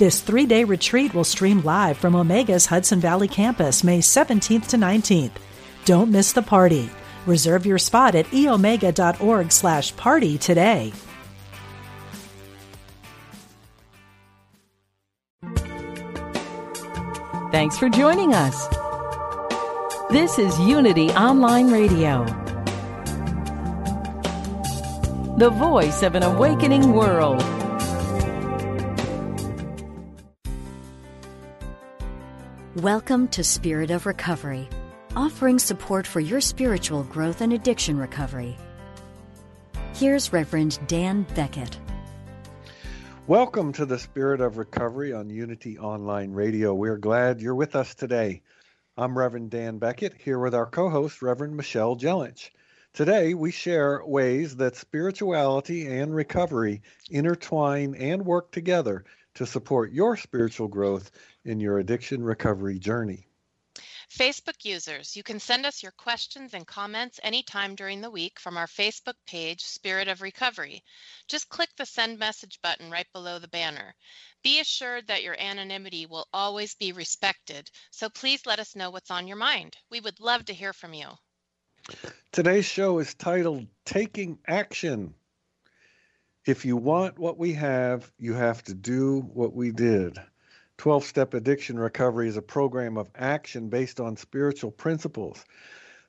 This three day retreat will stream live from Omega's Hudson Valley campus May 17th to 19th. Don't miss the party. Reserve your spot at eomega.org slash party today. Thanks for joining us. This is Unity Online Radio, the voice of an awakening world. Welcome to Spirit of Recovery, offering support for your spiritual growth and addiction recovery. Here's Reverend Dan Beckett. Welcome to the Spirit of Recovery on Unity Online Radio. We're glad you're with us today. I'm Reverend Dan Beckett here with our co host, Reverend Michelle Jellich. Today, we share ways that spirituality and recovery intertwine and work together to support your spiritual growth in your addiction recovery journey. Facebook users, you can send us your questions and comments anytime during the week from our Facebook page, Spirit of Recovery. Just click the send message button right below the banner. Be assured that your anonymity will always be respected, so please let us know what's on your mind. We would love to hear from you. Today's show is titled Taking Action. If you want what we have, you have to do what we did. 12 Step Addiction Recovery is a program of action based on spiritual principles.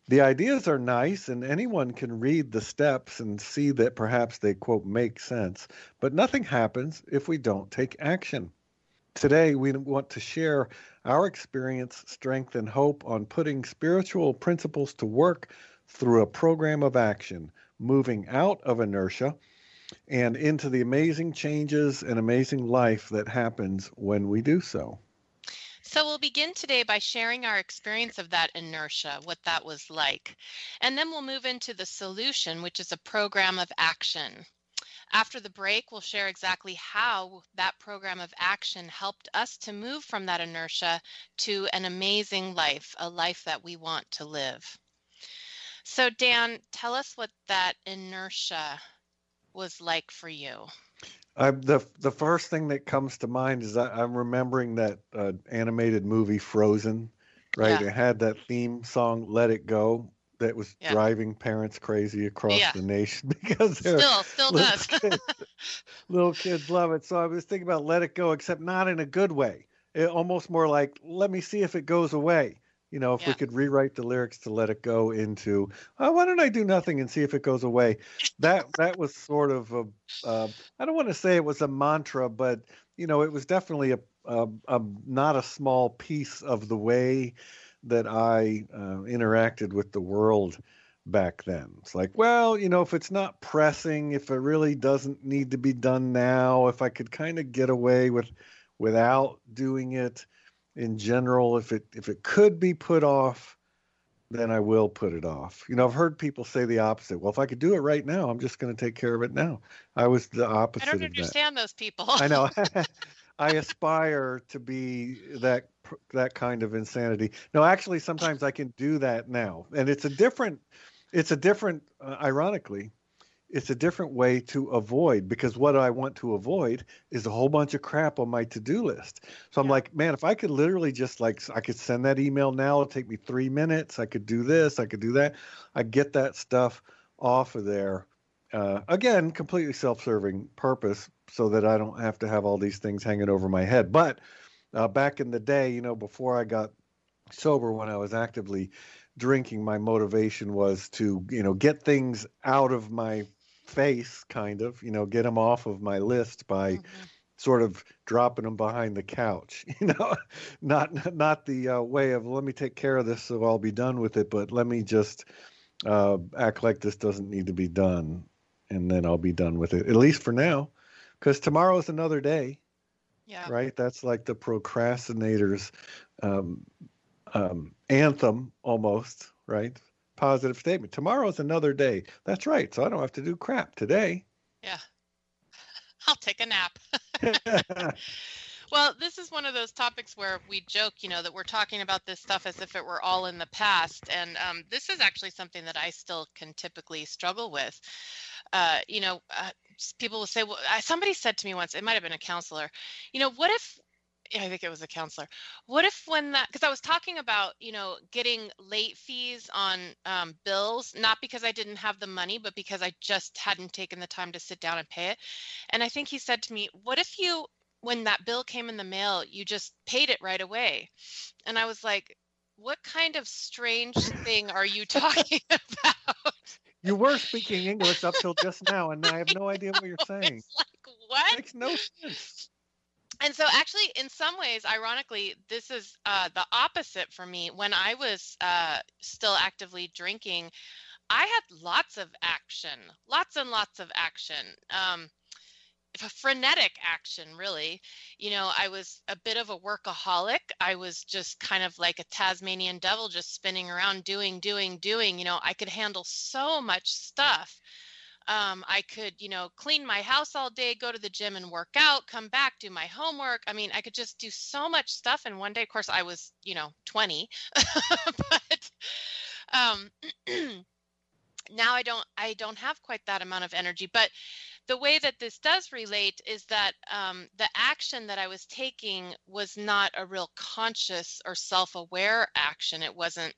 The ideas are nice, and anyone can read the steps and see that perhaps they, quote, make sense, but nothing happens if we don't take action. Today, we want to share our experience, strength, and hope on putting spiritual principles to work through a program of action, moving out of inertia and into the amazing changes and amazing life that happens when we do so. So, we'll begin today by sharing our experience of that inertia, what that was like. And then we'll move into the solution, which is a program of action. After the break, we'll share exactly how that program of action helped us to move from that inertia to an amazing life, a life that we want to live. So, Dan, tell us what that inertia was like for you? I, the the first thing that comes to mind is I, am remembering that uh, animated movie Frozen, right? Yeah. It had that theme song "Let It Go" that was yeah. driving parents crazy across yeah. the nation because they're still still little does. kids, little kids love it. So I was thinking about "Let It Go," except not in a good way. It, almost more like "Let me see if it goes away." You know, if yeah. we could rewrite the lyrics to "Let It Go" into oh, "Why don't I do nothing and see if it goes away?" That that was sort of a uh, I don't want to say it was a mantra, but you know, it was definitely a, a, a not a small piece of the way that I uh, interacted with the world back then. It's like, well, you know, if it's not pressing, if it really doesn't need to be done now, if I could kind of get away with without doing it in general if it if it could be put off then I will put it off. You know, I've heard people say the opposite. Well, if I could do it right now, I'm just going to take care of it now. I was the opposite. I don't understand those people. I know. I aspire to be that that kind of insanity. No, actually, sometimes I can do that now, and it's a different. It's a different. Uh, ironically, it's a different way to avoid because what I want to avoid is a whole bunch of crap on my to-do list. So I'm yeah. like, man, if I could literally just like I could send that email now, it'll take me three minutes. I could do this, I could do that. I get that stuff off of there. Uh, again, completely self-serving purpose, so that I don't have to have all these things hanging over my head. But uh, back in the day, you know, before I got sober, when I was actively drinking, my motivation was to, you know, get things out of my face, kind of, you know, get them off of my list by mm-hmm. sort of dropping them behind the couch, you know, not not the uh, way of let me take care of this so I'll be done with it, but let me just uh, act like this doesn't need to be done, and then I'll be done with it at least for now, because tomorrow is another day. Yeah. Right. That's like the procrastinators um, um, anthem almost. Right. Positive statement. Tomorrow's another day. That's right. So I don't have to do crap today. Yeah. I'll take a nap. well, this is one of those topics where we joke, you know, that we're talking about this stuff as if it were all in the past. And um, this is actually something that I still can typically struggle with. Uh, you know, uh, people will say, well, somebody said to me once, it might have been a counselor, you know, what if I think it was a counselor. What if when that because I was talking about you know getting late fees on um, bills, not because I didn't have the money, but because I just hadn't taken the time to sit down and pay it. And I think he said to me, "What if you when that bill came in the mail, you just paid it right away. And I was like, what kind of strange thing are you talking about? You were speaking English up till just now, and I have no idea what you're saying. It's like, what? It makes no sense. And so, actually, in some ways, ironically, this is uh, the opposite for me. When I was uh, still actively drinking, I had lots of action, lots and lots of action. Um, frenetic action really you know i was a bit of a workaholic i was just kind of like a tasmanian devil just spinning around doing doing doing you know i could handle so much stuff um, i could you know clean my house all day go to the gym and work out come back do my homework. I mean i could just do so much stuff and one day. Of course i was you know 20 but um now i don't i don't have quite that amount of energy. But the way that this does relate is that um, the action that I was taking was not a real conscious or self aware action. It wasn't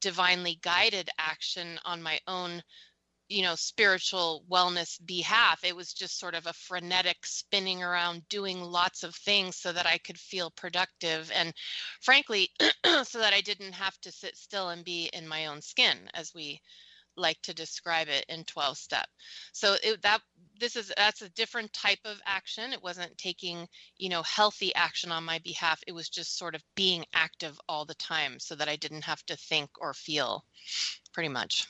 divinely guided action on my own you know spiritual wellness behalf. It was just sort of a frenetic spinning around doing lots of things so that i could feel productive and frankly so that i didn't have to sit still and be in my own skin as we like to describe it in 12 step. So it, that this is that's a different type of action. It wasn't taking you know healthy action on my behalf. It was just sort of being active all the time so that i didn't have to think or feel pretty much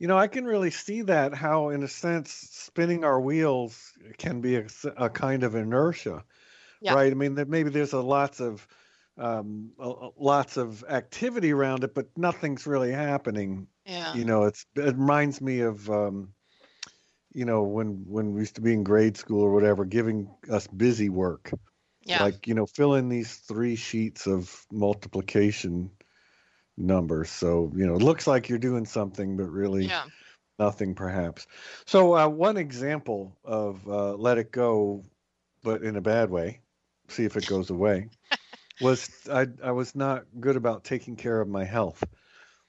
you know i can really see that how in a sense spinning our wheels can be a, a kind of inertia yeah. right i mean that maybe there's a lots of um, lots of activity around it, but nothing's really happening. Yeah. You know, it's it reminds me of um, you know when when we used to be in grade school or whatever, giving us busy work. Yeah. Like you know, fill in these three sheets of multiplication numbers. So you know, it looks like you're doing something, but really. Yeah. Nothing, perhaps. So, uh, one example of uh, let it go, but in a bad way. See if it goes away was I I was not good about taking care of my health.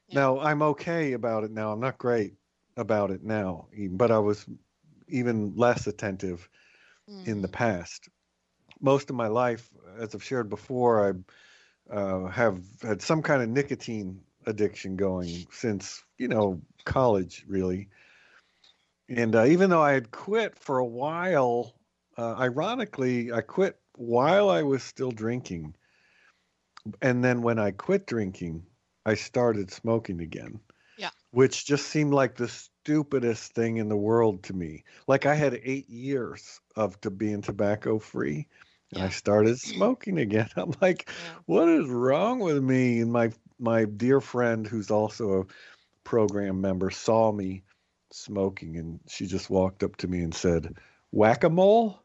Yeah. Now I'm okay about it now. I'm not great about it now, but I was even less attentive mm. in the mm. past. Most of my life, as I've shared before, I uh, have had some kind of nicotine addiction going since you know college, really. And uh, even though I had quit for a while, uh, ironically, I quit while I was still drinking and then when I quit drinking, I started smoking again. Yeah. Which just seemed like the stupidest thing in the world to me. Like I had eight years of to being tobacco free. Yeah. I started smoking again. I'm like, yeah. what is wrong with me? And my my dear friend, who's also a program member, saw me smoking, and she just walked up to me and said, "Whack a mole."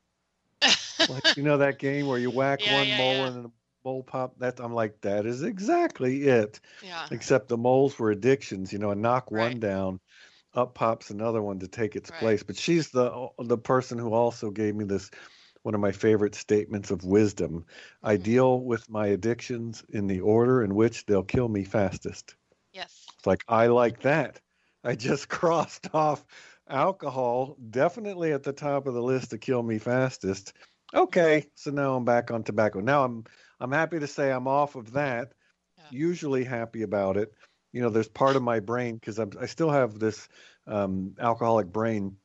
like you know that game where you whack yeah, one mole and a mole pop. That I'm like, that is exactly it. Yeah. Except the moles were addictions, you know, and knock right. one down, up pops another one to take its right. place. But she's the uh, the person who also gave me this one of my favorite statements of wisdom. Mm-hmm. I deal with my addictions in the order in which they'll kill me fastest. Yes. It's like I like that. I just crossed off alcohol, definitely at the top of the list to kill me fastest. Okay, so now I'm back on tobacco. Now I'm I'm happy to say I'm off of that. Yeah. Usually happy about it. You know, there's part of my brain because I still have this um, alcoholic brain.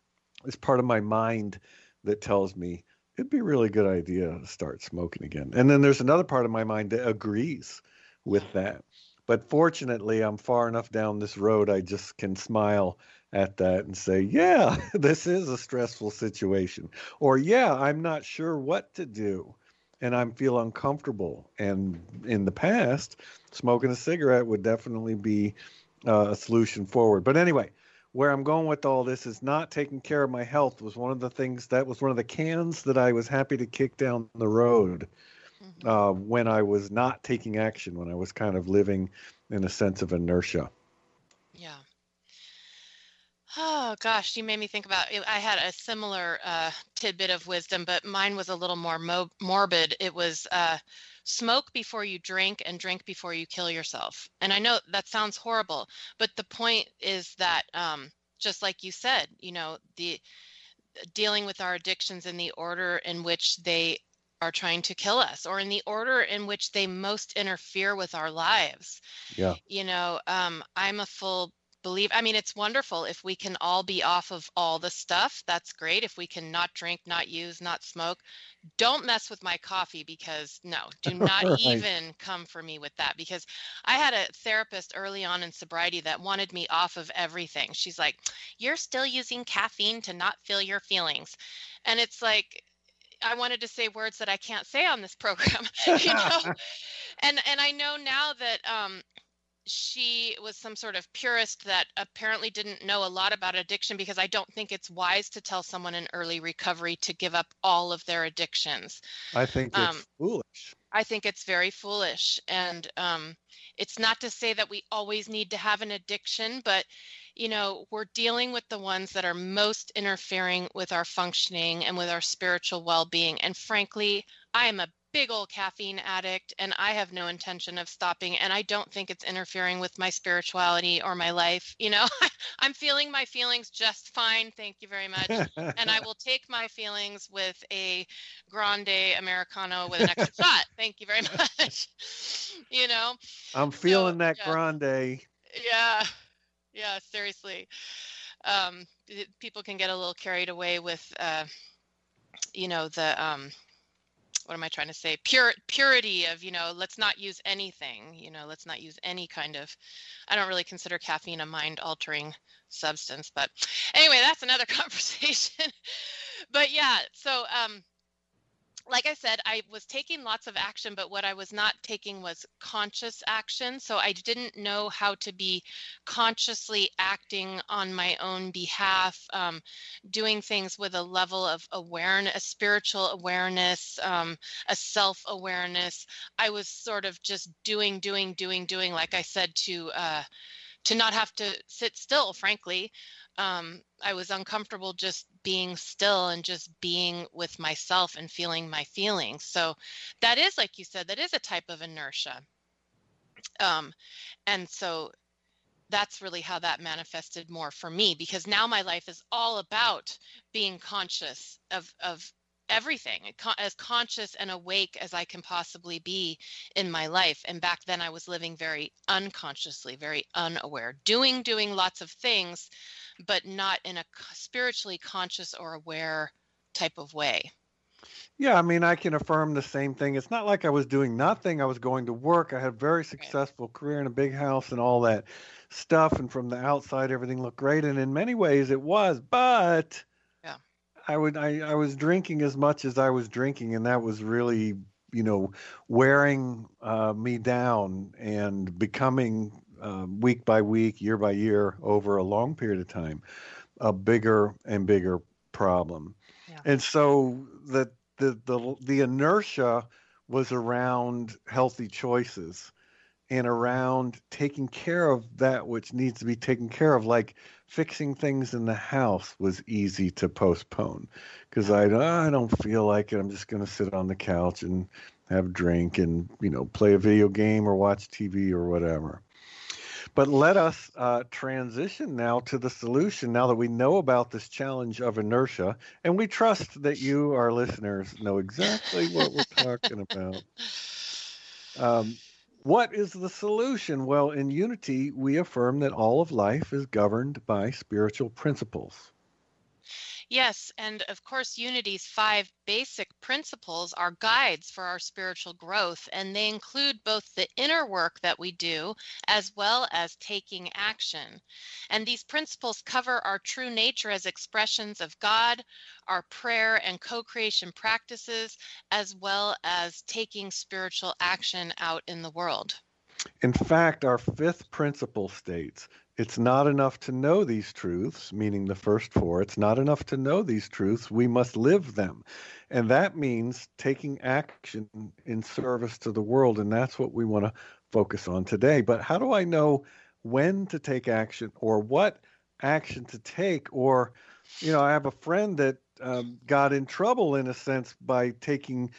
It's part of my mind that tells me it'd be a really good idea to start smoking again. And then there's another part of my mind that agrees with that. But fortunately, I'm far enough down this road, I just can smile at that and say, yeah, this is a stressful situation. Or, yeah, I'm not sure what to do and I'm feel uncomfortable. And in the past, smoking a cigarette would definitely be uh, a solution forward. But anyway, where I'm going with all this is not taking care of my health was one of the things that was one of the cans that I was happy to kick down the road mm-hmm. uh, when I was not taking action, when I was kind of living in a sense of inertia. Oh gosh, you made me think about. I had a similar uh, tidbit of wisdom, but mine was a little more mo- morbid. It was uh, smoke before you drink and drink before you kill yourself. And I know that sounds horrible, but the point is that um, just like you said, you know, the dealing with our addictions in the order in which they are trying to kill us or in the order in which they most interfere with our lives. Yeah. You know, um, I'm a full believe i mean it's wonderful. If we can all be off of all the stuff that's great. If we can not drink not use not smoke don't mess with my coffee because no do not right. even come for me with that. Because i had a therapist early on in sobriety that wanted me off of everything. She's like you're still using caffeine to not feel your feelings. And it's like I wanted to say words that I can't say on this program, you know. and and I know now that um, she was some sort of purist that apparently didn't know a lot about addiction because I don't think it's wise to tell someone in early recovery to give up all of their addictions. I think it's um, foolish. I think it's very foolish. And um, it's not to say that we always need to have an addiction, but you know, we're dealing with the ones that are most interfering with our functioning and with our spiritual well being. And frankly, I am a big old caffeine addict and I have no intention of stopping and I don't think it's interfering with my spirituality or my life. You know, I'm feeling my feelings just fine. Thank you very much. and I will take my feelings with a grande americano with an extra shot. Thank you very much. you know. I'm feeling so, that yeah. grande. Yeah. Yeah, seriously. Um, people can get a little carried away with uh, you know the um what am I trying to say? Pure purity of, you know, let's not use anything, you know, let's not use any kind of I don't really consider caffeine a mind altering substance, but anyway, that's another conversation. but yeah, so um like I said, I was taking lots of action, but what I was not taking was conscious action. So I didn't know how to be consciously acting on my own behalf, um, doing things with a level of awareness, a spiritual awareness, um, a self awareness. I was sort of just doing, doing, doing, doing, like I said, to. Uh, to not have to sit still, frankly, um, I was uncomfortable just being still and just being with myself and feeling my feelings. So that is, like you said, that is a type of inertia. Um, and so that's really how that manifested more for me because now my life is all about being conscious of of everything as conscious and awake as I can possibly be in my life. And back then I was living very unconsciously, very unaware, doing, doing lots of things, but not in a spiritually conscious or aware type of way. Yeah, I mean, I can affirm the same thing. It's not like I was doing nothing. I was going to work. I had a very successful career in a big house and all that stuff. And from the outside, everything looked great. And in many ways, it was. But I would I, I was drinking as much as I was drinking, and that was really you know wearing uh, me down and becoming um, week by week, year by year, over a long period of time, a bigger and bigger problem. Yeah. And so the, the the the inertia was around healthy choices and around taking care of that which needs to be taken care of like fixing things in the house was easy to postpone. Because I, I don't feel like it. I'm just going to sit on the couch and have a drink and you know play a video game or watch tv or whatever. But let us uh, transition now to the solution now that we know about this challenge of inertia, and we trust that you, our listeners, know exactly what we're talking about. Um, what is the solution? Well, in Unity, we affirm that all of life is governed by spiritual principles. Yes, and of course, Unity's five basic principles are guides for our spiritual growth, and they include both the inner work that we do as well as taking action. And these principles cover our true nature as expressions of God, our prayer and co creation practices, as well as taking spiritual action out in the world. In fact, our fifth principle states it's not enough to know these truths, meaning the first four. It's not enough to know these truths. We must live them. And that means taking action in service to the world. And that's what we want to focus on today. But how do I know when to take action or what action to take? Or, you know, I have a friend that um, got in trouble in a sense by taking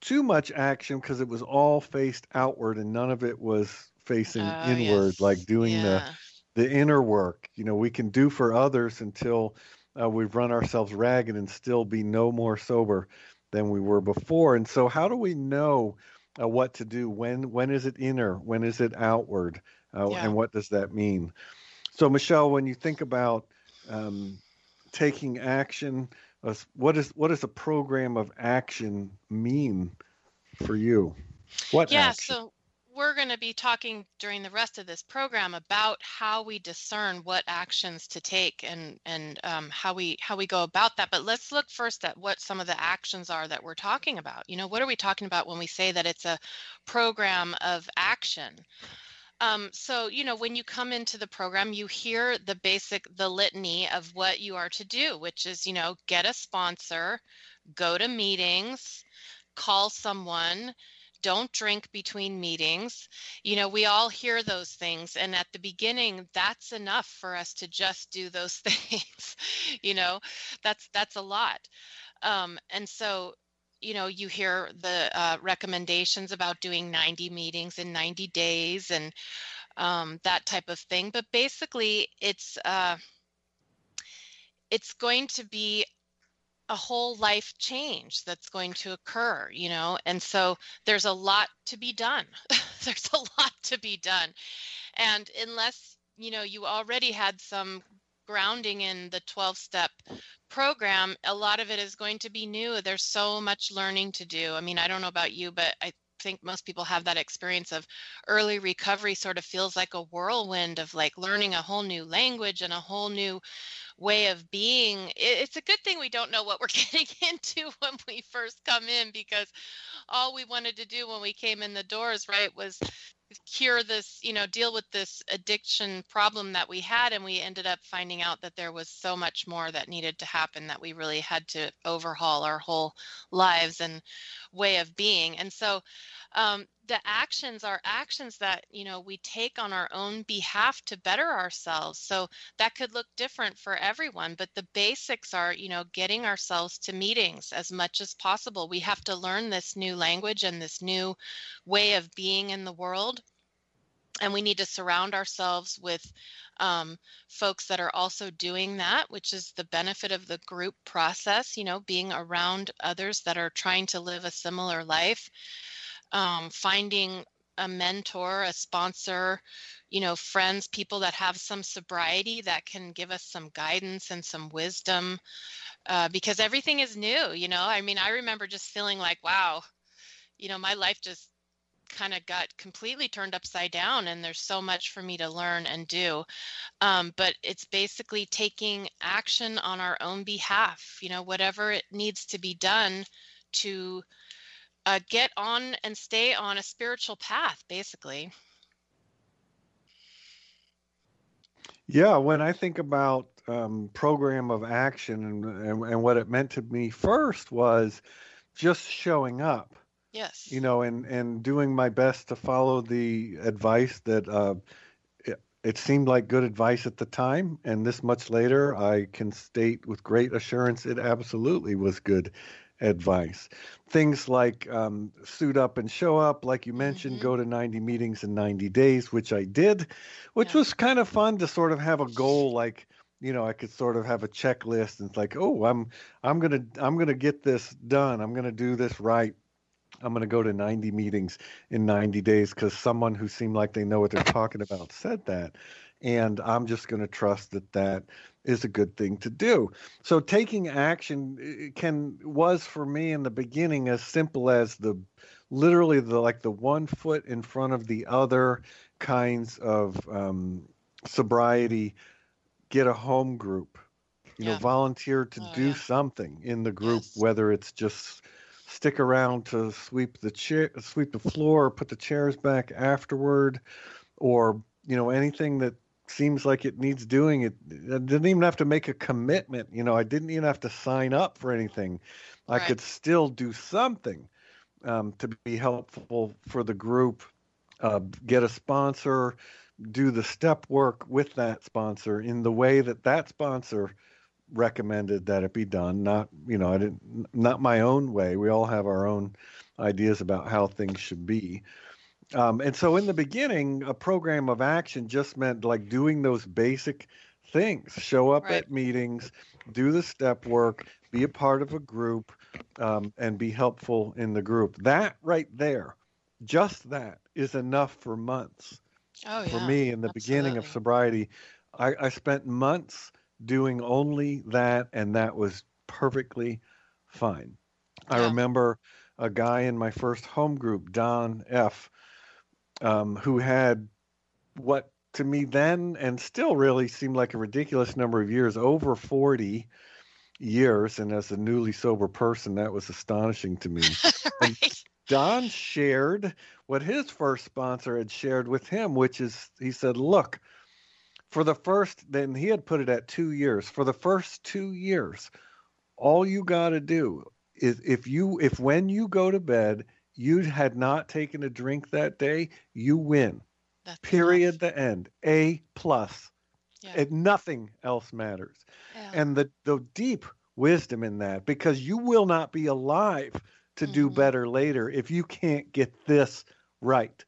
too much action because it was all faced outward and none of it was facing Oh, inward, yes. like doing Yeah. the inner work you know we can do for others until uh, we've run ourselves ragged and still be no more sober than we were before. And so how do we know uh, what to do? When when is it inner? When is it outward? Uh, Yeah. and what does that mean? So michelle when you think about um, taking action uh, what is what does a program of action mean for you? What Yeah, action? so we're going to be talking during the rest of this program about how we discern what actions to take and and um, how we how we go about that. But let's look first at what some of the actions are that we're talking about. You know, what are we talking about when we say that it's a program of action? Um, so you know, when you come into the program, you hear the basic the litany of what you are to do, which is you know get a sponsor, go to meetings, call someone don't drink between meetings. You know, we all hear those things. And at the beginning, that's enough for us to just do those things. you know, that's that's a lot. Um, and so, you know, you hear the uh, recommendations about doing 90 meetings in 90 days and um, that type of thing. But basically, it's uh, it's going to be a whole life change that's going to occur, you know, and so there's a lot to be done. there's a lot to be done. And unless, you know, you already had some grounding in the 12 step program, a lot of it is going to be new. There's so much learning to do. I mean, I don't know about you, but I think most people have that experience of early recovery sort of feels like a whirlwind of like learning a whole new language and a whole new way of being. It's a good thing we don't know what we're getting into when we first come in because all we wanted to do when we came in the doors, right, was cure this, you know, deal with this addiction problem that we had. And we ended up finding out that there was so much more that needed to happen that we really had to overhaul our whole lives and way of being. And so, um, the actions are actions that you know we take on our own behalf to better ourselves. So that could look different for everyone but the basics are you know getting ourselves to meetings as much as possible. We have to learn this new language and this new way of being in the world and we need to surround ourselves with um, folks that are also doing that which is the benefit of the group process you know being around others that are trying to live a similar life um, finding a mentor, a sponsor, you know, friends, people that have some sobriety that can give us some guidance and some wisdom uh, because everything is new, you know. I mean, I remember just feeling like, wow, you know, my life just kind of got completely turned upside down and there's so much for me to learn and do um, but it's basically taking action on our own behalf you know whatever it needs to be done to uh, get on and stay on a spiritual path, basically. Yeah, when I think about um, program of action and, and and what it meant to me first was just showing up, Yes. you know, and and doing my best to follow the advice that uh, it, it seemed like good advice at the time, and this much later, I can state with great assurance it absolutely was good advice. Things like um, suit up and show up, like you mentioned, Mhm. go to 90 meetings in 90 days, which I did, which Yeah. was kind of fun to sort of have a goal like you know i could sort of have a checklist and it's like oh i'm i'm gonna i'm gonna get this done i'm gonna do this right i'm gonna go to 90 meetings in 90 days because someone who seemed like they know what they're talking about said that and i'm just gonna trust that that is a good thing to do. So taking action can was for me in the beginning as simple as the literally the like the one foot in front of the other kinds of um, sobriety. Get a home group, you yeah. know, volunteer to oh, do yeah. something in the group, yes. whether it's just stick around to sweep the chair, sweep the floor, or put the chairs back afterward, or you know anything that seems like it needs doing. It, it didn't even have to make a commitment. You know, I didn't even have to sign up for anything. Right. I could still do something um, to be helpful for the group. Uh, get a sponsor, do the step work with that sponsor in the way that that sponsor recommended that it be done. Not you know, I didn't not my own way. We all have our own ideas about how things should be. Um, and so in the beginning, a program of action just meant like doing those basic things show up right. at meetings, do the step work, be a part of a group, um, and be helpful in the group. That right there, just that is enough for months. Oh, for me in the Absolutely. beginning of sobriety, I, I spent months doing only that, and that was perfectly fine. Yeah. I remember a guy in my first home group, Don F um, who had what to me then and still really seemed like a ridiculous number of years, over 40 years. And as a newly sober person, that was astonishing to me. right. Don shared what his first sponsor had shared with him, which is he said, Look, for the first, then he had put it at two years. For the first two years, all you got to do is if you, if when you go to bed, you had not taken a drink that day, you win. That's Period. The end. A plus. Yeah. And nothing else matters. Yeah. And the the deep wisdom in that, because you will not be alive to mm-hmm. do better later if you can't get this right.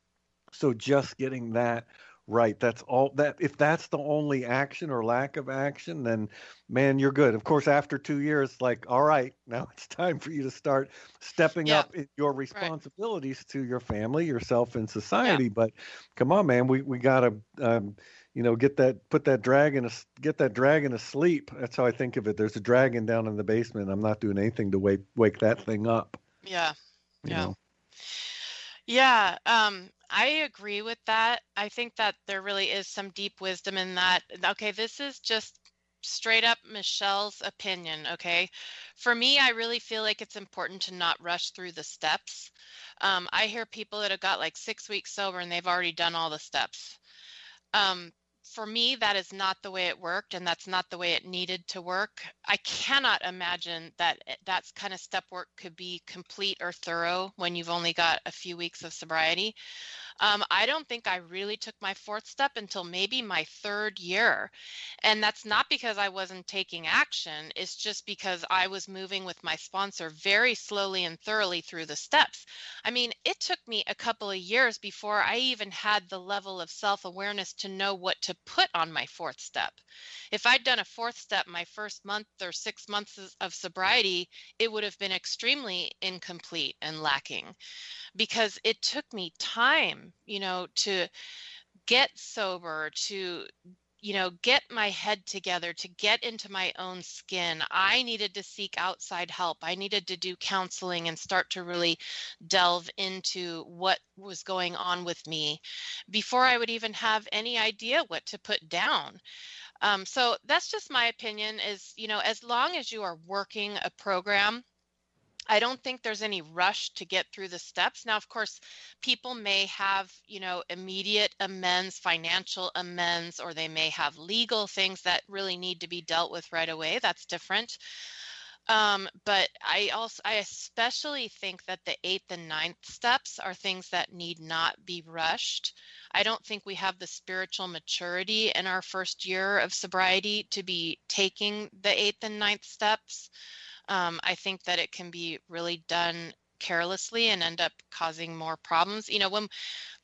So just getting that right. That's all that if that's the only action or lack of action, then man, you're good. Of course, after two years, like, all right, now it's time for you to start stepping yeah. up your responsibilities right. to your family, yourself, and society. Yeah. But come on, man, we we gotta. Um, you know, get that, put that dragon, get that dragon asleep. That's how I think of it. There's a dragon down in the basement. I'm not doing anything to wake wake that thing up. Yeah, yeah. Know? Yeah, um, I agree with that. I think that there really is some deep wisdom in that. Okay, this is just straight up Michelle's opinion, okay? For me, I really feel like it's important to not rush through the steps. Um, I hear people that have got like six weeks sober and they've already done all the steps. Um, for me, that is not the way it worked, and that's not the way it needed to work. I cannot imagine that eh, that kind of step work could be complete or thorough when you've only got a few weeks of sobriety. Um, I don't think I really took my fourth step until maybe my third year. And that's not because I wasn't taking action, it's just because I was moving with my sponsor very slowly and thoroughly through the steps. I mean, it took me a couple of years before I even had the level of self awareness to know what to put on my fourth step. If I'd done a fourth step my first month or six months of sobriety, it would have been extremely incomplete and lacking because it took me time, you know, to get sober, to you know, get my head together to get into my own skin. I needed to seek outside help. I needed to do counseling and start to really delve into what was going on with me before I would even have any idea what to put down. Um, so that's just my opinion is, you know, as long as you are working a program, I don't think there's any rush to get through the steps. Now, of course, people may have, you know, immediate amends, financial amends, or they may have legal things that really need to be dealt with right away. That's different. Um, but I also, I especially think that the eighth and ninth steps are things that need not be rushed. I don't think we have the spiritual maturity in our first year of sobriety to be taking the eighth and ninth steps um, I think that it can be really done carelessly and end up causing more problems. You know, when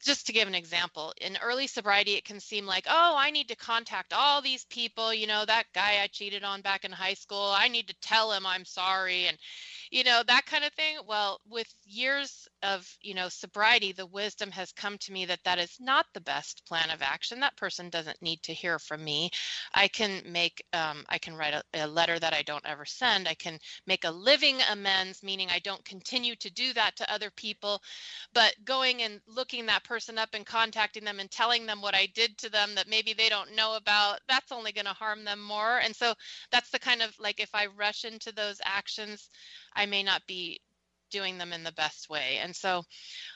just to give an example, in early sobriety, it can seem like, oh, I need to contact all these people. You know, that guy I cheated on back in high school, I need to tell him I'm sorry. And, you know, that kind of thing. Well, with years of, you know, sobriety, the wisdom has come to me that that is not the best plan of action. That person doesn't need to hear from me. I can make, um, I can write a, a letter that I don't ever send. I can make a living amends, meaning I don't continue to do that to other people. But going and looking that person up and contacting them and telling them what I did to them that maybe they don't know about, that's only going to harm them more. And so that's the kind of like if I rush into those actions, I may not be doing them in the best way. And so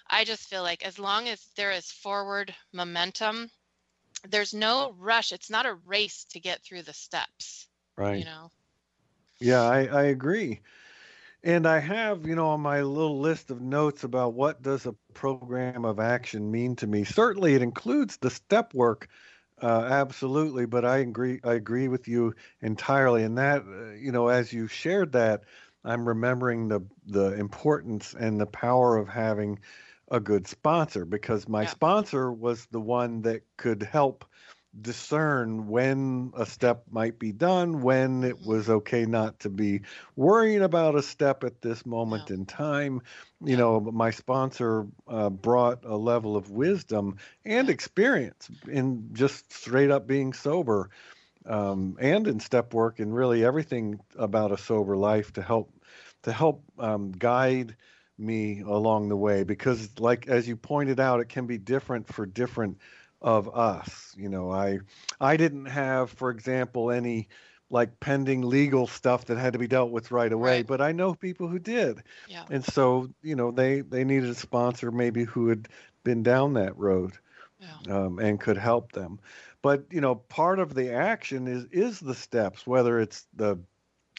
I just feel like as long as there is forward momentum, there's no rush. It's not a race to get through the steps. Right. You know? Yeah, I, I agree. And I have, you know, on my little list of notes about what does a program of action mean to me. Certainly, it includes the step work, uh, absolutely. But I agree, I agree with you entirely. And that, uh, you know, as you shared that, I'm remembering the the importance and the power of having a good sponsor because my Yeah. sponsor was the one that could help discern when a step might be done, when it Mhm. was okay not to be worrying about a step at this moment in time. You Yeah. know, my sponsor uh, brought a level of wisdom and Yeah. experience in just straight up being sober um, and in step work and really everything about a sober life to help to help um, guide me along the way because like as you pointed out it can be different for different of us you know i i didn't have for example any like pending legal stuff that had to be dealt with right away Right. but i know people who did Yeah. and so you know they they needed a sponsor maybe who had been down that road Yeah. um, and could help them. But you know, part of the action is is the steps, whether it's the,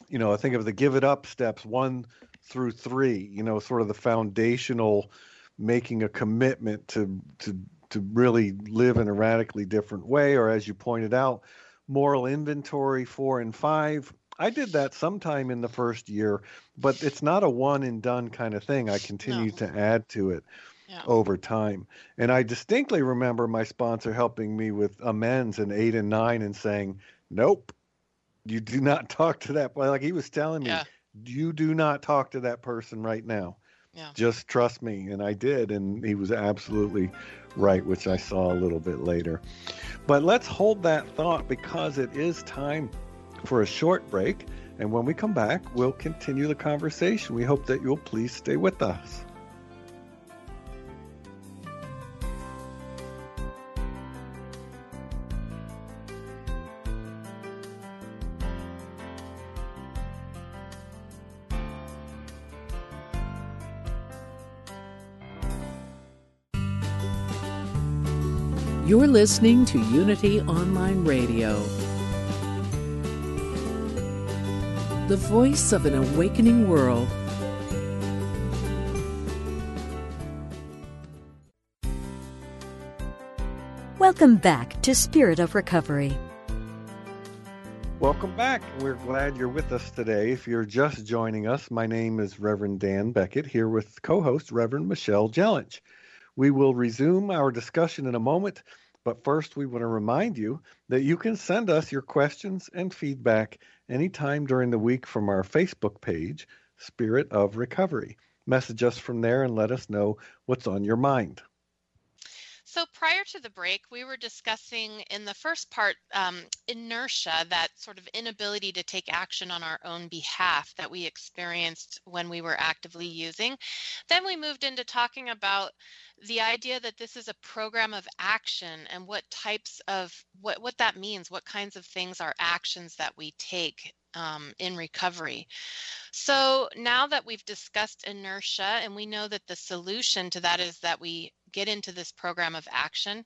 you know, I think of the give it up steps one through three. You know, sort of the foundational, making a commitment to to to really live in a radically different way, or as you pointed out, moral inventory four and five. I did that sometime in the first year, but it's not a one and done kind of thing. I continue No. to add to it Yeah. over time. And I distinctly remember my sponsor helping me with amends in eight and nine and saying, Nope, you do not talk to that. Like he was telling me, Yeah. You do not talk to that person right now. Yeah. Just trust me. And I did. And he was absolutely right, which I saw a little bit later. But let's hold that thought because it is time for a short break. And when we come back, we'll continue the conversation. We hope that you'll please stay with us. You're listening to Unity Online Radio, the voice of an awakening world. Welcome back to Spirit of Recovery. Welcome back. We're glad you're with us today. If you're just joining us, my name is Reverend Dan Beckett, here with co host Reverend Michelle Jellich. We will resume our discussion in a moment, but first we want to remind you that you can send us your questions and feedback anytime during the week from our Facebook page, Spirit of Recovery. Message us from there and let us know what's on your mind. So prior to the break, we were discussing in the first part um, inertia, that sort of inability to take action on our own behalf that we experienced when we were actively using. Then we moved into talking about the idea that this is a program of action and what types of what what that means, what kinds of things are actions that we take um, in recovery. So now that we've discussed inertia and we know that the solution to that is that we get into this program of action,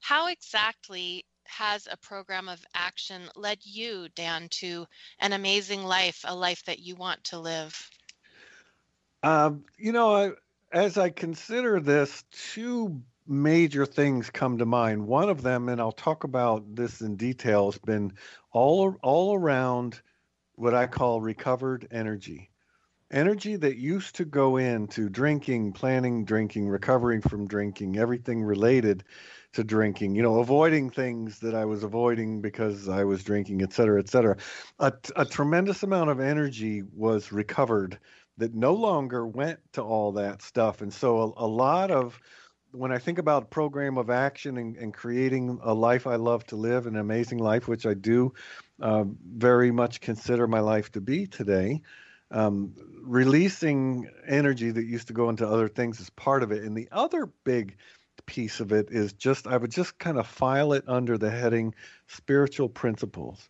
how exactly has a program of action led you, Dan, to an amazing life, a life that you want to live? Um, you know, I, as I consider this, two major things come to mind. One of them, and I'll talk about this in detail, has been all all around what I call recovered energy. energy that used to go into drinking, planning drinking, recovering from drinking, everything related to drinking, you know, avoiding things that I was avoiding because I was drinking, et cetera, et cetera. A, a tremendous amount of energy was recovered that no longer went to all that stuff. And so a, a lot of when I think about program of action and, and, creating a life I love to live, an amazing life, which I do uh, very much consider my life to be today, um, releasing energy that used to go into other things is part of it. And the other big piece of it is just, I would just kind of file it under the heading spiritual principles.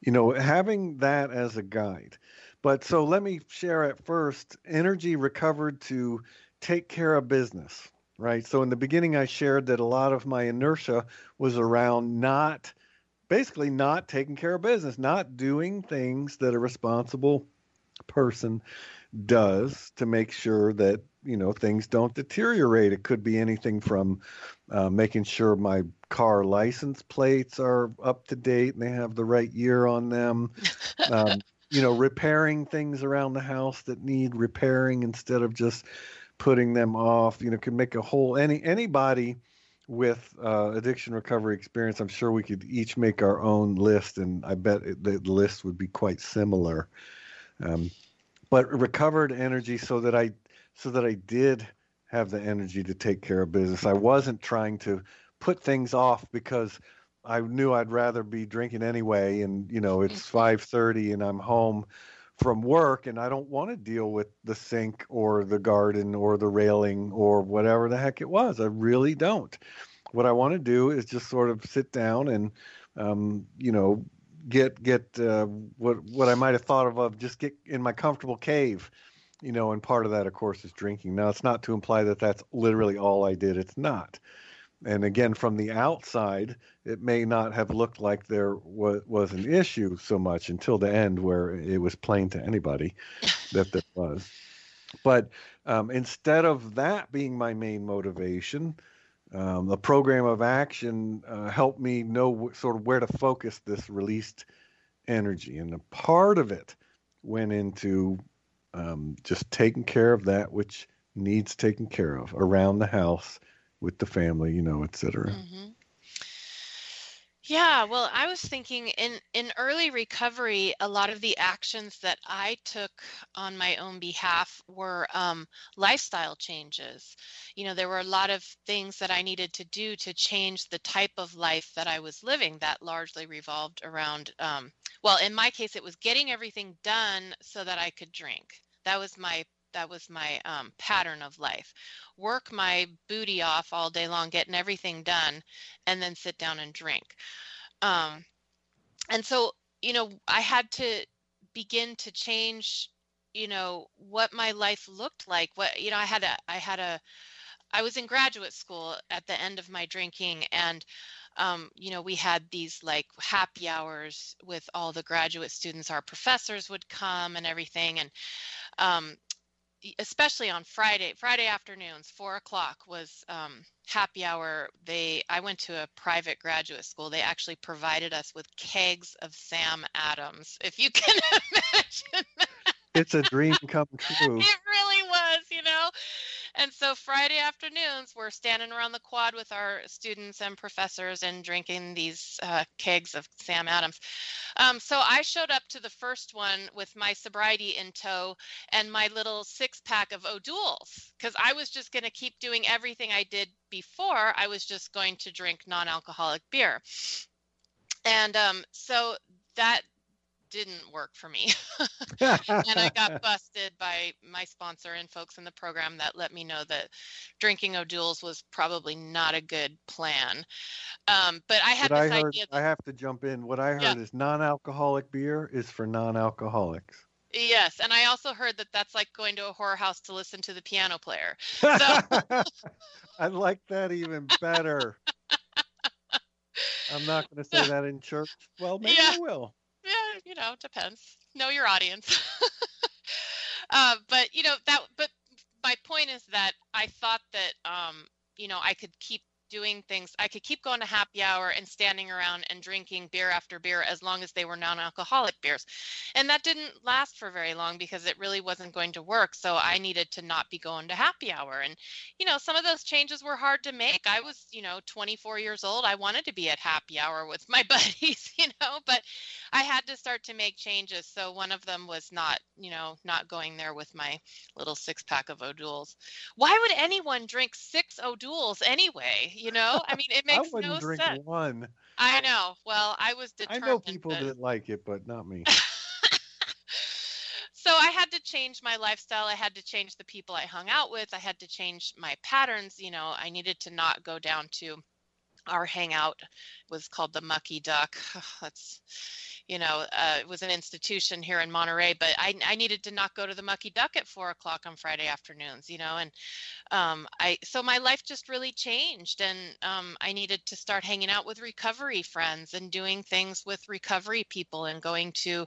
You know, having that as a guide. But so let me share at first energy recovered to take care of business right? So in the beginning, I shared that a lot of my inertia was around not, basically, not taking care of business, not doing things that a responsible person does to make sure that you know things don't deteriorate. It could be anything from uh, making sure my car license plates are up to date and they have the right year on them. Um, you know, repairing things around the house that need repairing instead of just putting them off. You know, could make a whole any anybody with uh, addiction recovery experience. I'm sure we could each make our own list, and I bet it, the list would be quite similar. Um, but recovered energy so that I so that I did have the energy to take care of business. I wasn't trying to put things off because I knew I'd rather be drinking anyway and you know it's 5:30 mm-hmm. and I'm home from work and I don't want to deal with the sink or the garden or the railing or whatever the heck it was. I really don't. What I want to do is just sort of sit down and, um, you know, get get uh, what what I might have thought of of just get in my comfortable cave, you know. And part of that, of course, is drinking. Now, it's not to imply that that's literally all I did. It's not. And again, from the outside, it may not have looked like there was, was an issue so much until the end, where it was plain to anybody that there was. But um, instead of that being my main motivation, um, the program of action uh, helped me know sort of where to focus this released energy. And a part of it went into um, just taking care of that which needs taken care of around the house with the family, you know, et cetera. Mm-hmm. Yeah, well, I was thinking in in early recovery, a lot of the actions that I took on my own behalf were um, lifestyle changes. You know, there were a lot of things that I needed to do to change the type of life that I was living. That largely revolved around, um, well, in my case, it was getting everything done so that I could drink. That was my that was my um, pattern of life. Work my booty off all day long getting everything done and then sit down and drink. Um, and so you know i had to begin to change you know what my life looked like what you know i had a i had a i was in graduate school at the end of my drinking and um, you know we had these like happy hours with all the graduate students. Our professors would come and everything and um, especially on Friday, Friday afternoons, four o'clock was um, happy hour. They, I went to a private graduate school. They actually provided us with kegs of Sam Adams, if you can imagine. That. It's a dream come true. it really was, you know. And so Friday afternoons, we're standing around the quad with our students and professors and drinking these uh, kegs of Sam Adams. Um, so I showed up to the first one with my sobriety in tow and my little six pack of O'Doul's because I was just going to keep doing everything I did before. I was just going to drink non alcoholic beer. And um, so that didn't work for me. and I got busted by my sponsor and folks in the program that let me know that drinking O'Doul's was probably not a good plan. Um, but I had what this I heard, idea. That, I have to jump in. What I heard yeah. is non-alcoholic beer is for non-alcoholics. Yes, and I also heard that that's like going to a horror house to listen to the piano player. So I like that even better. I'm not going to say that in church. Well, maybe yeah. I will yeah, you know, depends. Know your audience. uh, but you know that. But my point is that I thought that um, you know I could keep doing things. I could keep going to happy hour and standing around and drinking beer after beer as long as they were non-alcoholic beers. And that didn't last for very long because it really wasn't going to work. So I needed to not be going to happy hour. And you know, some of those changes were hard to make. I was, you know, 24 years old. I wanted to be at happy hour with my buddies, you know, but I had to start to make changes. So one of them was not, you know, not going there with my little six pack of O'Doul's. Why would anyone drink six O'Doul's anyway? You know, I mean, it makes I wouldn't no drink sense. one. I know. Well, I was determined. I know people but- that like it, but not me. so I had to change my lifestyle. I had to change the people I hung out with. I had to change my patterns. You know, I needed to not go down to our hangout was called the Mucky Duck. That's, you know, uh, it was an institution here in Monterey, but I, I needed to not go to the Mucky Duck at four o'clock on Friday afternoons, you know, and um, I so my life just really changed, and um, I needed to start hanging out with recovery friends and doing things with recovery people and going to,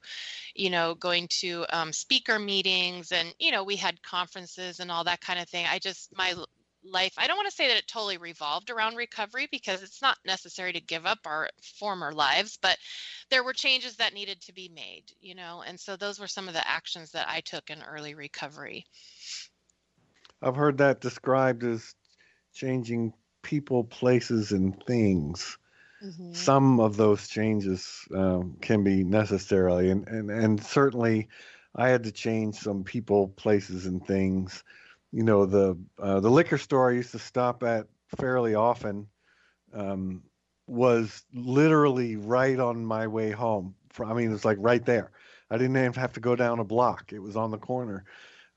you know, going to um, speaker meetings, and you know, we had conferences and all that kind of thing. I just my life i don't want to say that it totally revolved around recovery because it's not necessary to give up our former lives but there were changes that needed to be made you know and so those were some of the actions that i took in early recovery I've heard that described as changing people, places, and things. Mhm. Some of those changes um, can be necessarily, and, and and certainly, I had to change some people, places, and things. You know, the uh, the liquor store I used to stop at fairly often um, was literally right on my way home. From, I mean, it was like right there. I didn't even have to go down a block. It was on the corner.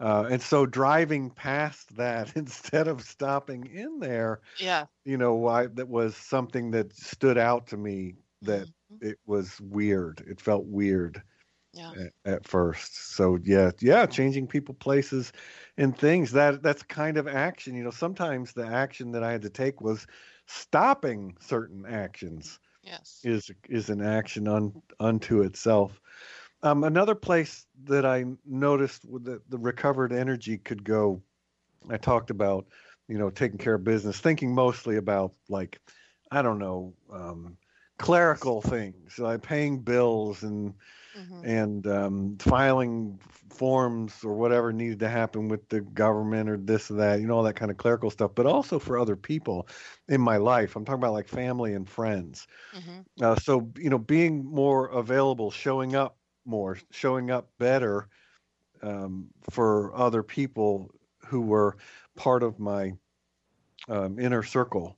Uh, and so driving past that instead of stopping in there, yeah you know, why that was something that stood out to me that Mhm. it was weird. It felt weird yeah at, at first. So yeah, yeah, changing people, places, and things. That that's kind of action. You know, sometimes the action that I had to take was stopping certain actions yes is is an action un, unto itself. Um, another place that I noticed that the recovered energy could go, I talked about, you know, taking care of business, thinking mostly about like, I don't know, um, clerical things, like paying bills and Mhm. and um, filing forms or whatever needed to happen with the government or this or that, you know, all that kind of clerical stuff, but also for other people in my life. I'm talking about like family and friends. Mhm. Uh, so you know, being more available, showing up more, showing up better um, for other people who were part of my um, inner circle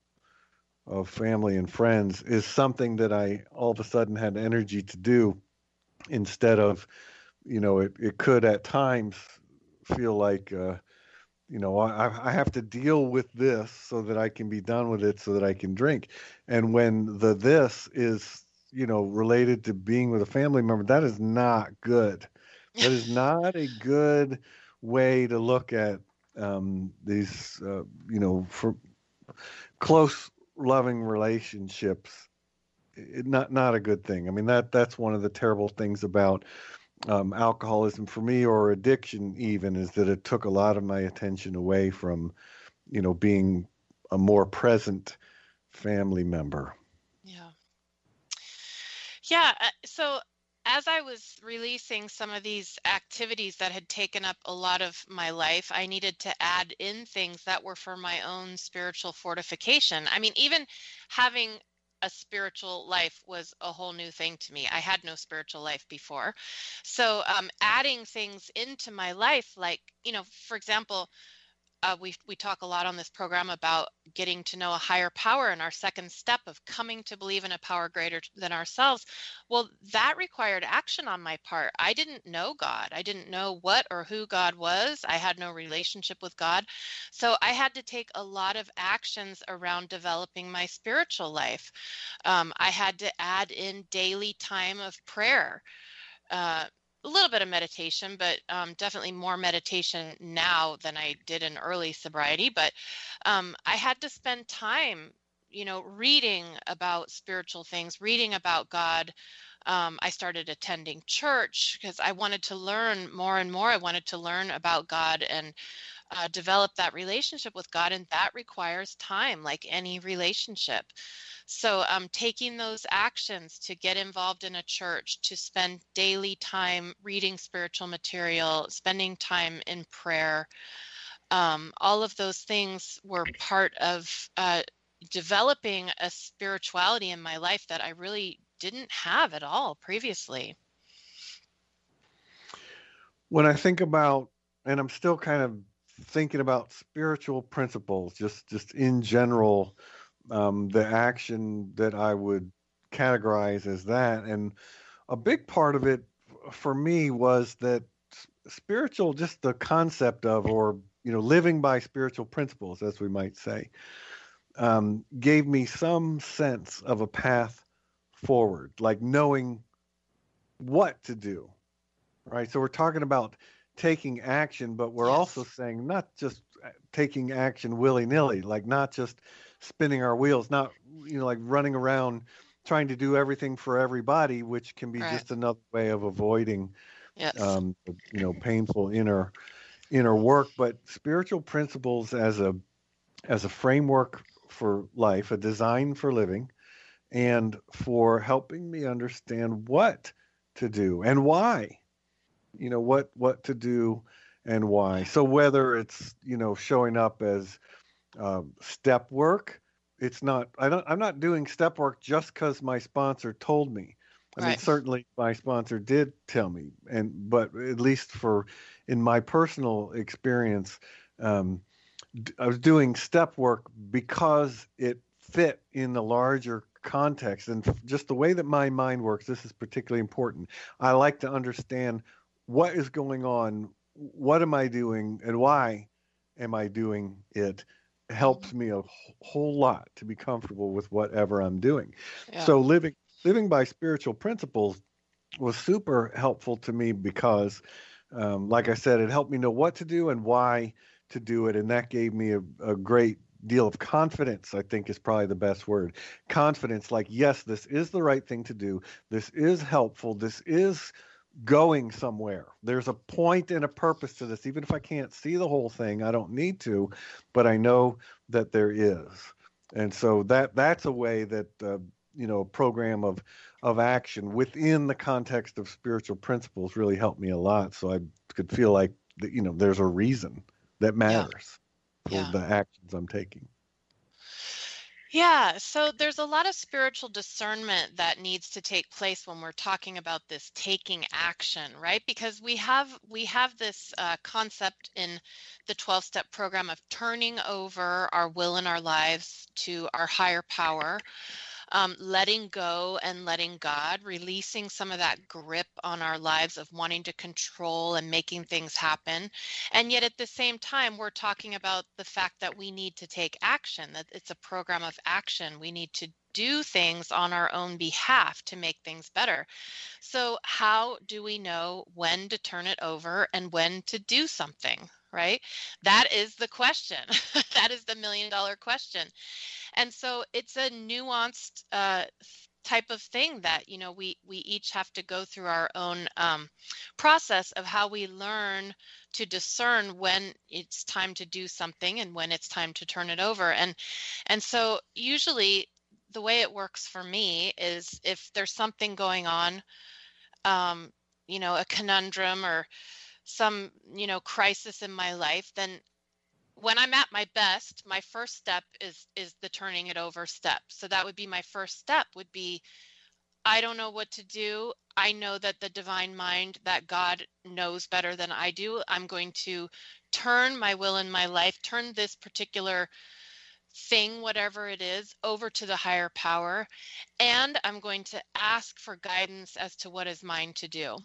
of family and friends is something that I all of a sudden had energy to do instead of, you know, it, it could at times feel like, uh, you know, I, I have to deal with this so that I can be done with it so that I can drink. And when the this is, you know, related to being with a family member, that is not good. That is not a good way to look at um, these, uh, you know, for close, loving relationships. Not not a good thing. I mean that that's one of the terrible things about um, alcoholism for me, or addiction even, is that it took a lot of my attention away from, you know, being a more present family member. Yeah. Yeah. uh, So as I was releasing some of these activities that had taken up a lot of my life, I needed to add in things that were for my own spiritual fortification. I mean, even having a spiritual life was a whole new thing to me. I had no spiritual life before. So, um, adding things into my life, like, you know, for example, uh, we we talk a lot on this program about getting to know a higher power and our second step of coming to believe in a power greater than ourselves. Well, that required action on my part. I didn't know God. I didn't know what or who God was. I had no relationship with God. So I had to take a lot of actions around developing my spiritual life. Um, I had to add in daily time of prayer. Uh, a little bit of meditation, but um, definitely more meditation now than I did in early sobriety. But um, I had to spend time, you know, reading about spiritual things, reading about God. Um, I started attending church because I wanted to learn more and more. I wanted to learn about God and uh, develop that relationship with God, and that requires time, like any relationship. So, um, taking those actions to get involved in a church, to spend daily time reading spiritual material, spending time in prayer, um, all of those things were part of uh, developing a spirituality in my life that I really didn't have at all previously. When I think about, and I'm still kind of thinking about spiritual principles, just just in general, um, the action that I would categorize as that, and a big part of it for me was that spiritual, just the concept of, or you know, living by spiritual principles, as we might say, um, gave me some sense of a path forward, like knowing what to do. Right. So we're talking about taking action, but we're yes. also saying not just uh, taking action willy nilly, like not just spinning our wheels, not, you know, like running around trying to do everything for everybody, which can be right. just another way of avoiding, yes. um, you know, painful inner inner work. But spiritual principles as a as a framework for life, a design for living, and for helping me understand what to do and why. You know what what to do and why. So whether it's you know showing up as um, step work, it's not. I don't. I'm not doing step work just because my sponsor told me. I right. mean, certainly my sponsor did tell me, and but at least for in my personal experience, um, I was doing step work because it fit in the larger context and just the way that my mind works. This is particularly important. I like to understand what is going on, what am I doing, and why am I doing it. Helps me a whole lot to be comfortable with whatever I'm doing. Yeah. So living living by spiritual principles was super helpful to me because, um, like I said, it helped me know what to do and why to do it, and that gave me a, a great deal of confidence i think is probably the best word confidence like yes this is the right thing to do this is helpful this is going somewhere there's a point and a purpose to this even if i can't see the whole thing i don't need to but i know that there is and so that that's a way that uh, you know a program of of action within the context of spiritual principles really helped me a lot so i could feel like you know there's a reason that matters yeah. for yeah. the actions I'm taking. Yeah, so there's a lot of spiritual discernment that needs to take place when we're talking about this taking action, right? Because we have we have this uh, concept in the 12-step program of turning over our will and our lives to our higher power um, letting go and letting God, releasing some of that grip on our lives of wanting to control and making things happen. And yet at the same time, we're talking about the fact that we need to take action, that it's a program of action. We need to do things on our own behalf to make things better. So, how do we know when to turn it over and when to do something? Right? That is the question. that is the million dollar question and so it's a nuanced uh, type of thing that you know we we each have to go through our own um, process of how we learn to discern when it's time to do something and when it's time to turn it over and and so usually the way it works for me is if there's something going on um, you know a conundrum or some you know crisis in my life then when I'm at my best, my first step is is the turning it over step. So that would be my first step would be I don't know what to do. I know that the divine mind that God knows better than I do. I'm going to turn my will in my life, turn this particular thing, whatever it is, over to the higher power. And I'm going to ask for guidance as to what is mine to do.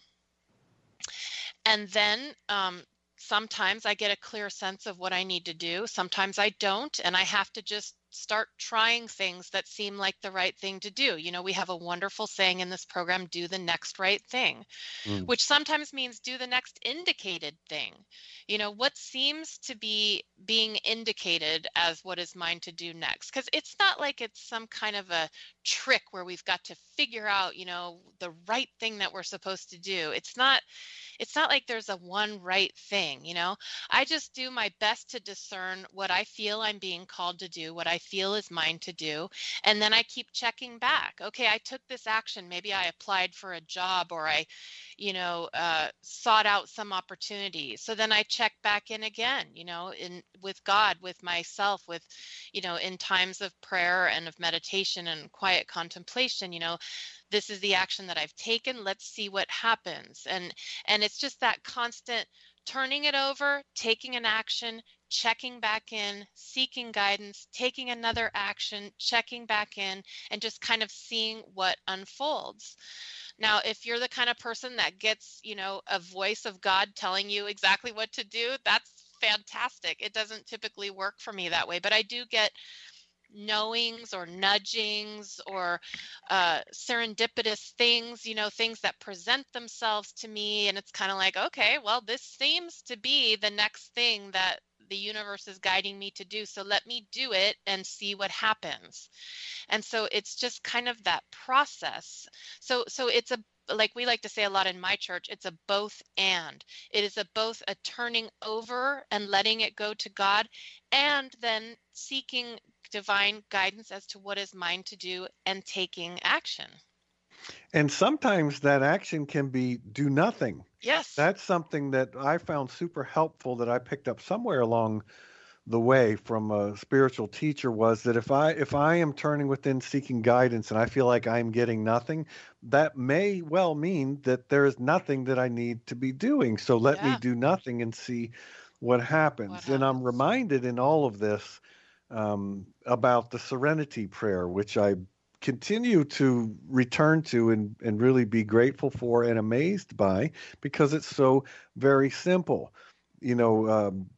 And then um, sometimes I get a clear sense of what I need to do. Sometimes I don't, and I have to just start trying things that seem like the right thing to do. You know, we have a wonderful saying in this program do the next right thing, mm. which sometimes means do the next indicated thing. You know, what seems to be being indicated as what is mine to do next? Because it's not like it's some kind of a trick where we've got to figure out, you know, the right thing that we're supposed to do. It's not it's not like there's a one right thing, you know. I just do my best to discern what I feel I'm being called to do, what I feel is mine to do, and then I keep checking back. Okay, I took this action. Maybe I applied for a job or I, you know, uh, sought out some opportunity. So then I check back in again, you know, in with God, with myself, with, you know, in times of prayer and of meditation and quiet contemplation, you know this is the action that I've taken. Let's see what happens. And and it's just that constant turning it over, taking an action, checking back in, seeking guidance, taking another action, checking back in, and just kind of seeing what unfolds. Now, if you're the kind of person that gets, you know, a voice of God telling you exactly what to do, that's fantastic. It doesn't typically work for me that way, but I do get knowings or nudgings or uh, serendipitous things, you know, things that present themselves to me. And it's kind of like, okay, well, this seems to be the next thing that the universe is guiding me to do. So let me do it and see what happens. And so it's just kind of that process. So so it's a like we like to say a lot in my church, it's a both and. It is a both a turning over and letting it go to God and then seeking divine guidance as to what is mine to do and taking action. And sometimes that action can be do nothing. Yes. That's something that I found super helpful that I picked up somewhere along the way from a spiritual teacher was that if I if I am turning within seeking guidance and I feel like I'm getting nothing, that may well mean that there is nothing that I need to be doing. So let yeah. me do nothing and see what happens. what happens. And I'm reminded in all of this um, about the serenity prayer, which I continue to return to and, and really be grateful for and amazed by because it's so very simple. You know, um,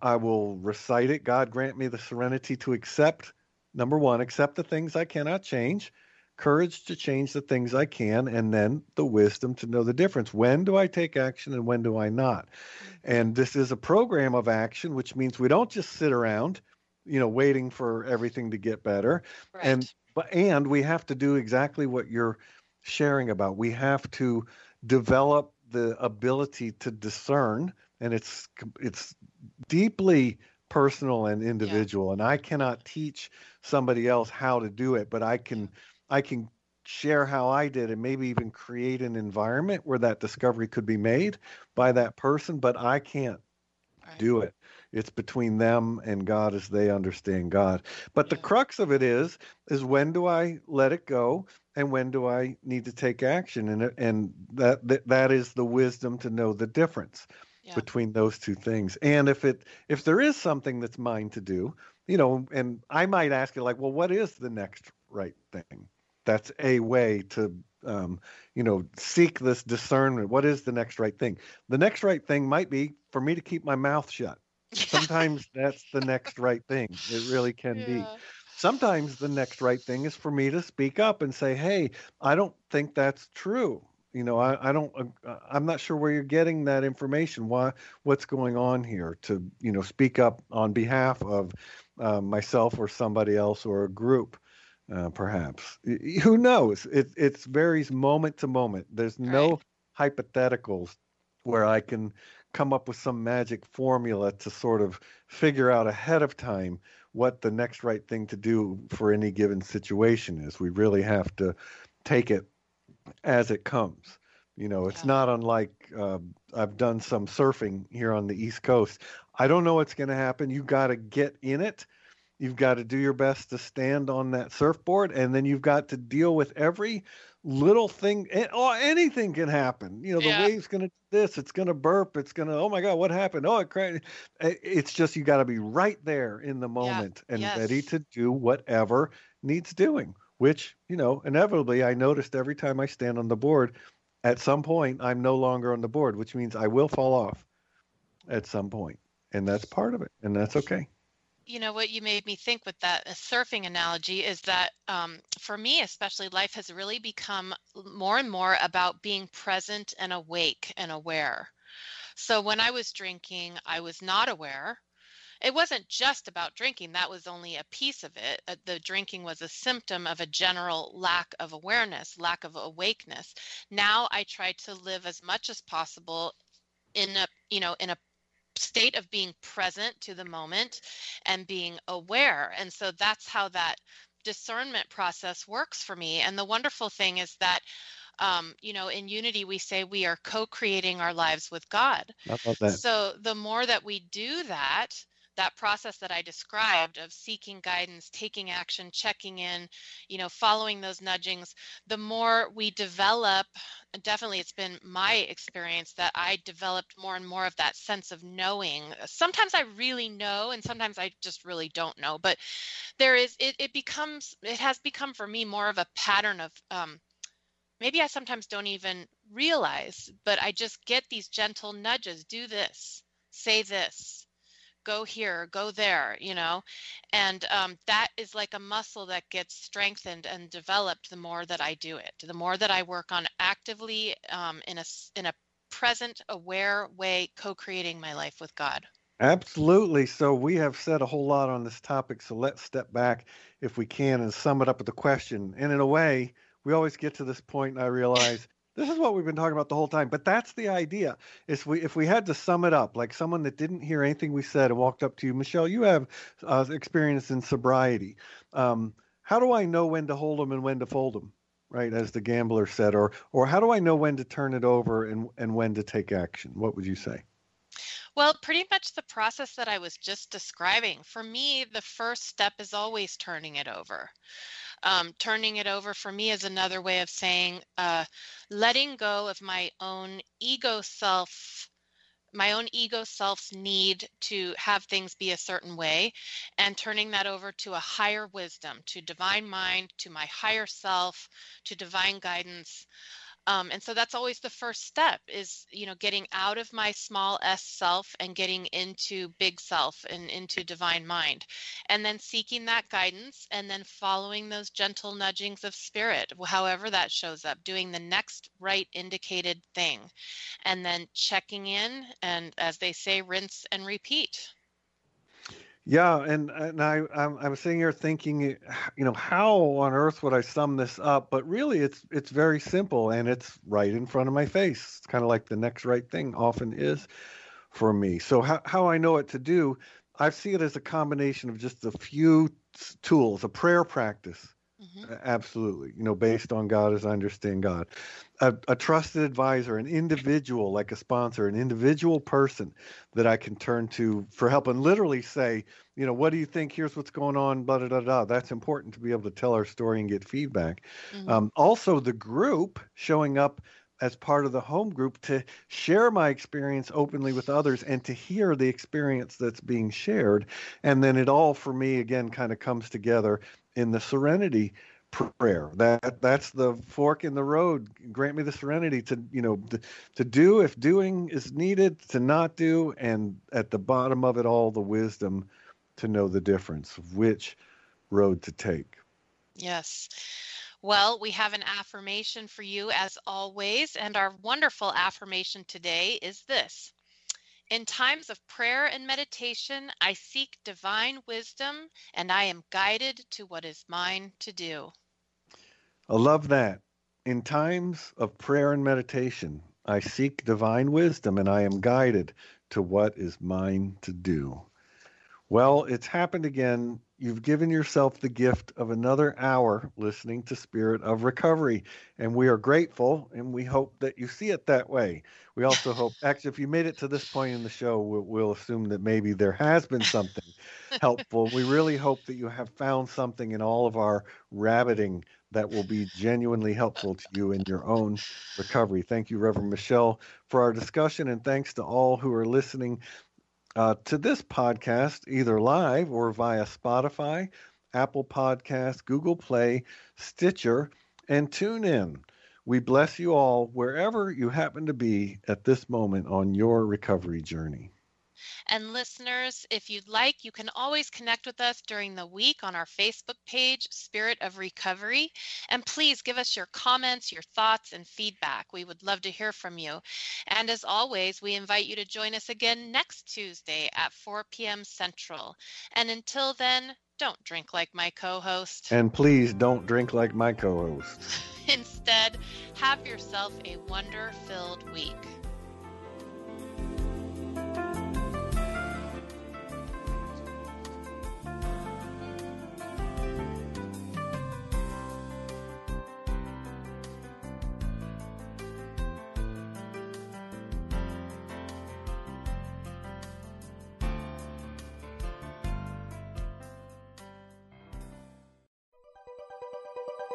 I will recite it. God grant me the serenity to accept, number one, accept the things I cannot change, courage to change the things I can, and then the wisdom to know the difference. When do I take action and when do I not? And this is a program of action, which means we don't just sit around you know waiting for everything to get better right. and but and we have to do exactly what you're sharing about we have to develop the ability to discern and it's it's deeply personal and individual yeah. and I cannot teach somebody else how to do it but I can I can share how I did and maybe even create an environment where that discovery could be made by that person but I can't right. do it it's between them and God as they understand God. But the crux of it is is when do I let it go and when do I need to take action and and that that, that is the wisdom to know the difference yeah. between those two things. And if it if there is something that's mine to do, you know, and I might ask you like, well, what is the next right thing? That's a way to um, you know, seek this discernment. What is the next right thing? The next right thing might be for me to keep my mouth shut sometimes that's the next right thing. It really can yeah. be. Sometimes the next right thing is for me to speak up and say, "Hey, I don't think that's true." You know, I, I don't. Uh, I'm not sure where you're getting that information. Why? What's going on here? To you know, speak up on behalf of uh, myself or somebody else or a group. Uh, perhaps who knows it it varies moment to moment there's no right. hypotheticals where i can come up with some magic formula to sort of figure out ahead of time what the next right thing to do for any given situation is. We really have to take it as it comes. You know, it's yeah. not unlike uh, I've done some surfing here on the East Coast. I don't know what's going to happen. You got to get in it. You've got to do your best to stand on that surfboard, and then you've got to deal with every little thing oh anything can happen you know the yeah. wave's gonna do this it's gonna burp it's gonna oh my god what happened oh it cried it's just you got to be right there in the moment yeah. and yes. ready to do whatever needs doing which you know inevitably i noticed every time i stand on the board at some point i'm no longer on the board which means i will fall off at some point and that's part of it and that's okay. You know what? You made me think with that surfing analogy is that um, for me especially life has really become more and more about being present and awake and aware. So when i was drinking i was not aware it wasn't just about drinking that was only a piece of it uh, the drinking was a symptom of a general lack of awareness lack of awakeness now i try to live as much as possible in a you know in a state of being present to the moment and being aware. And so that's how that discernment process works for me. And the wonderful thing is that um, you know, in unity, we say we are co creating our lives with God. So the more that we do that, that process that I described of seeking guidance, taking action, checking in, you know, following those nudgings, the more we develop, definitely it's been my experience that I developed more and more of that sense of knowing. Sometimes I really know and sometimes I just really don't know, but there is it it becomes it has become for me more of a pattern of um maybe I sometimes don't even realize, but I just get these gentle nudges, do this, say this, go here, go there, you know, and um, that is like a muscle that gets strengthened and developed the more that I do it. The more that I work on actively um, in a in a present, aware way, co-creating my life with God. Absolutely. So we have said a whole lot on this topic. So let's step back, if we can, and sum it up with a question. And in a way, we always get to this point, and I realize this is what we've been talking about the whole time. But that's the idea. Is we if we had to sum it up, like someone that didn't hear anything we said and walked up to you, Michelle, you have uh, experience in sobriety. Um, how do I know when to hold them and when to fold them? Right, as the gambler said, or or how do I know when to turn it over and and when to take action? What would you say? Well, pretty much the process that I was just describing. For me, the first step is always turning it over. Um, turning it over for me is another way of saying uh, letting go of my own ego self my own ego self's need to have things be a certain way and turning that over to a higher wisdom to divine mind to my higher self to divine guidance um, and so that's always the first step is you know getting out of my small s self and getting into big self and into divine mind. And then seeking that guidance and then following those gentle nudgings of spirit however that shows up doing the next right indicated thing and then checking in and as they say rinse and repeat yeah, and and I I'm, I'm sitting here thinking, eh, you know, how on earth would I sum this up? But really, it's it's very simple, and it's right in front of my face. It's kind of like the next right thing often is for me. So how how I know what to do, I see it as a combination of just a few tools, a prayer practice, Mm-hmm. Absolutely. You know, based on God as I understand God. A, a, trusted advisor, an individual like a sponsor, an individual person that I can turn to for help and literally say, you know, what do you think? Here's what's going on, blah, blah, blah, blah. That's important to be able to tell our story and get feedback. Mm-hmm. Um, also, the group showing up as part of the home group to share my experience openly with others and to hear the experience that's being shared. And then it all, for me, again, kind of comes together in the serenity prayer. That that's the fork in the road. Grant me the serenity to you know to, to do if doing is needed to not do and at the bottom of it all the wisdom to know the difference which road to take. Yes. Well, we have an affirmation for you as always, and our wonderful affirmation today is this in times of prayer and meditation, I seek divine wisdom and I am guided to what is mine to do. I love that. In times of prayer and meditation, I seek divine wisdom and I am guided to what is mine to do. Well, it's happened again You've given yourself the gift of another hour listening to Spirit of Recovery, and we are grateful and we hope that you see it that way. We also hope, actually, if you made it to this point in the show, we'll, we'll assume that maybe there has been something helpful. We really hope that you have found something in all of our rabbiting that will be genuinely helpful to you in your own recovery. Thank you, Reverend Michelle, for our discussion, and thanks to all who are listening uh, to this podcast, either live or via Spotify, Apple Podcasts, Google Play, Stitcher, and TuneIn. We bless you all wherever you happen to be at this moment on your recovery journey. And listeners, if you'd like, you can always connect with us during the week on our Facebook page, Spirit of Recovery. And please give us your comments, your thoughts, and feedback. We would love to hear from you. And as always, we invite you to join us again next Tuesday at 4 p.m. Central. And until then, don't drink like my co host. And please don't drink like my co host. Instead, have yourself a wonder filled week.